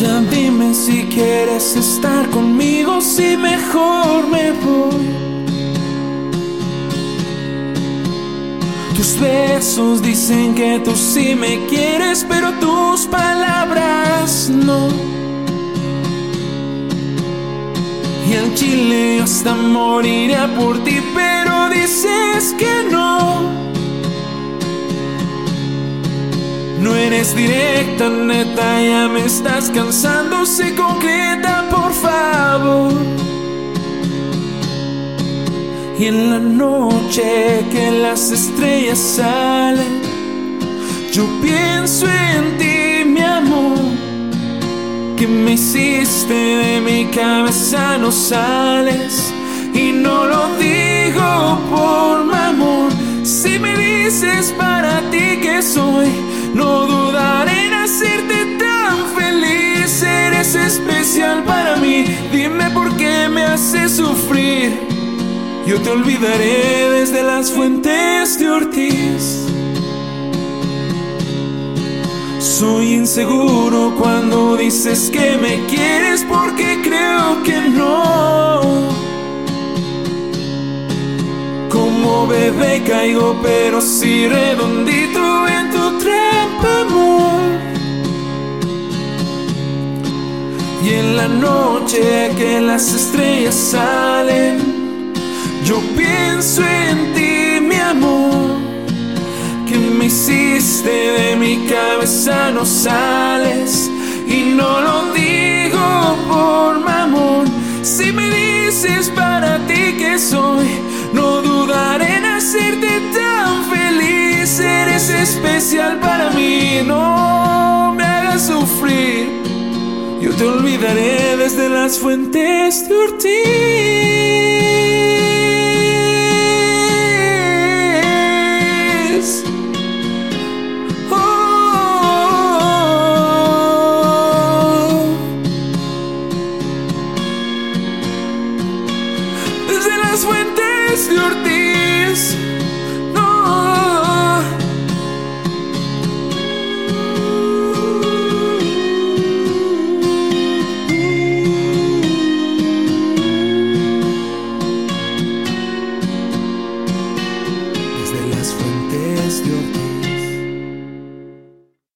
Ya dime si quieres estar conmigo, si mejor me voy. Tus besos dicen que tú sí me quieres, pero tus palabras no. Y al chile hasta moriría por ti, pero No eres directa, neta, ya me estás cansando. Sé concreta, por favor. Y en la noche que las estrellas salen, yo pienso en ti, mi amor. Que me hiciste de mi cabeza, no sales. Y no lo digo por mi amor. Si me dices para ti que soy no dudaré en hacerte tan feliz. Eres especial para mí. Dime por qué me haces sufrir. Yo te olvidaré desde las fuentes de Ortiz. Soy inseguro cuando dices que me quieres porque creo que no. Como bebé caigo pero sí redondito Y en la noche que las estrellas salen, yo pienso en ti, mi amor. Que me hiciste de mi cabeza, no sales. Y no lo digo por mi amor. Si me dices para ti que soy, te olvidaré desde las fuentes de Ortiz. Oh. Desde las fuentes de Ortiz. костер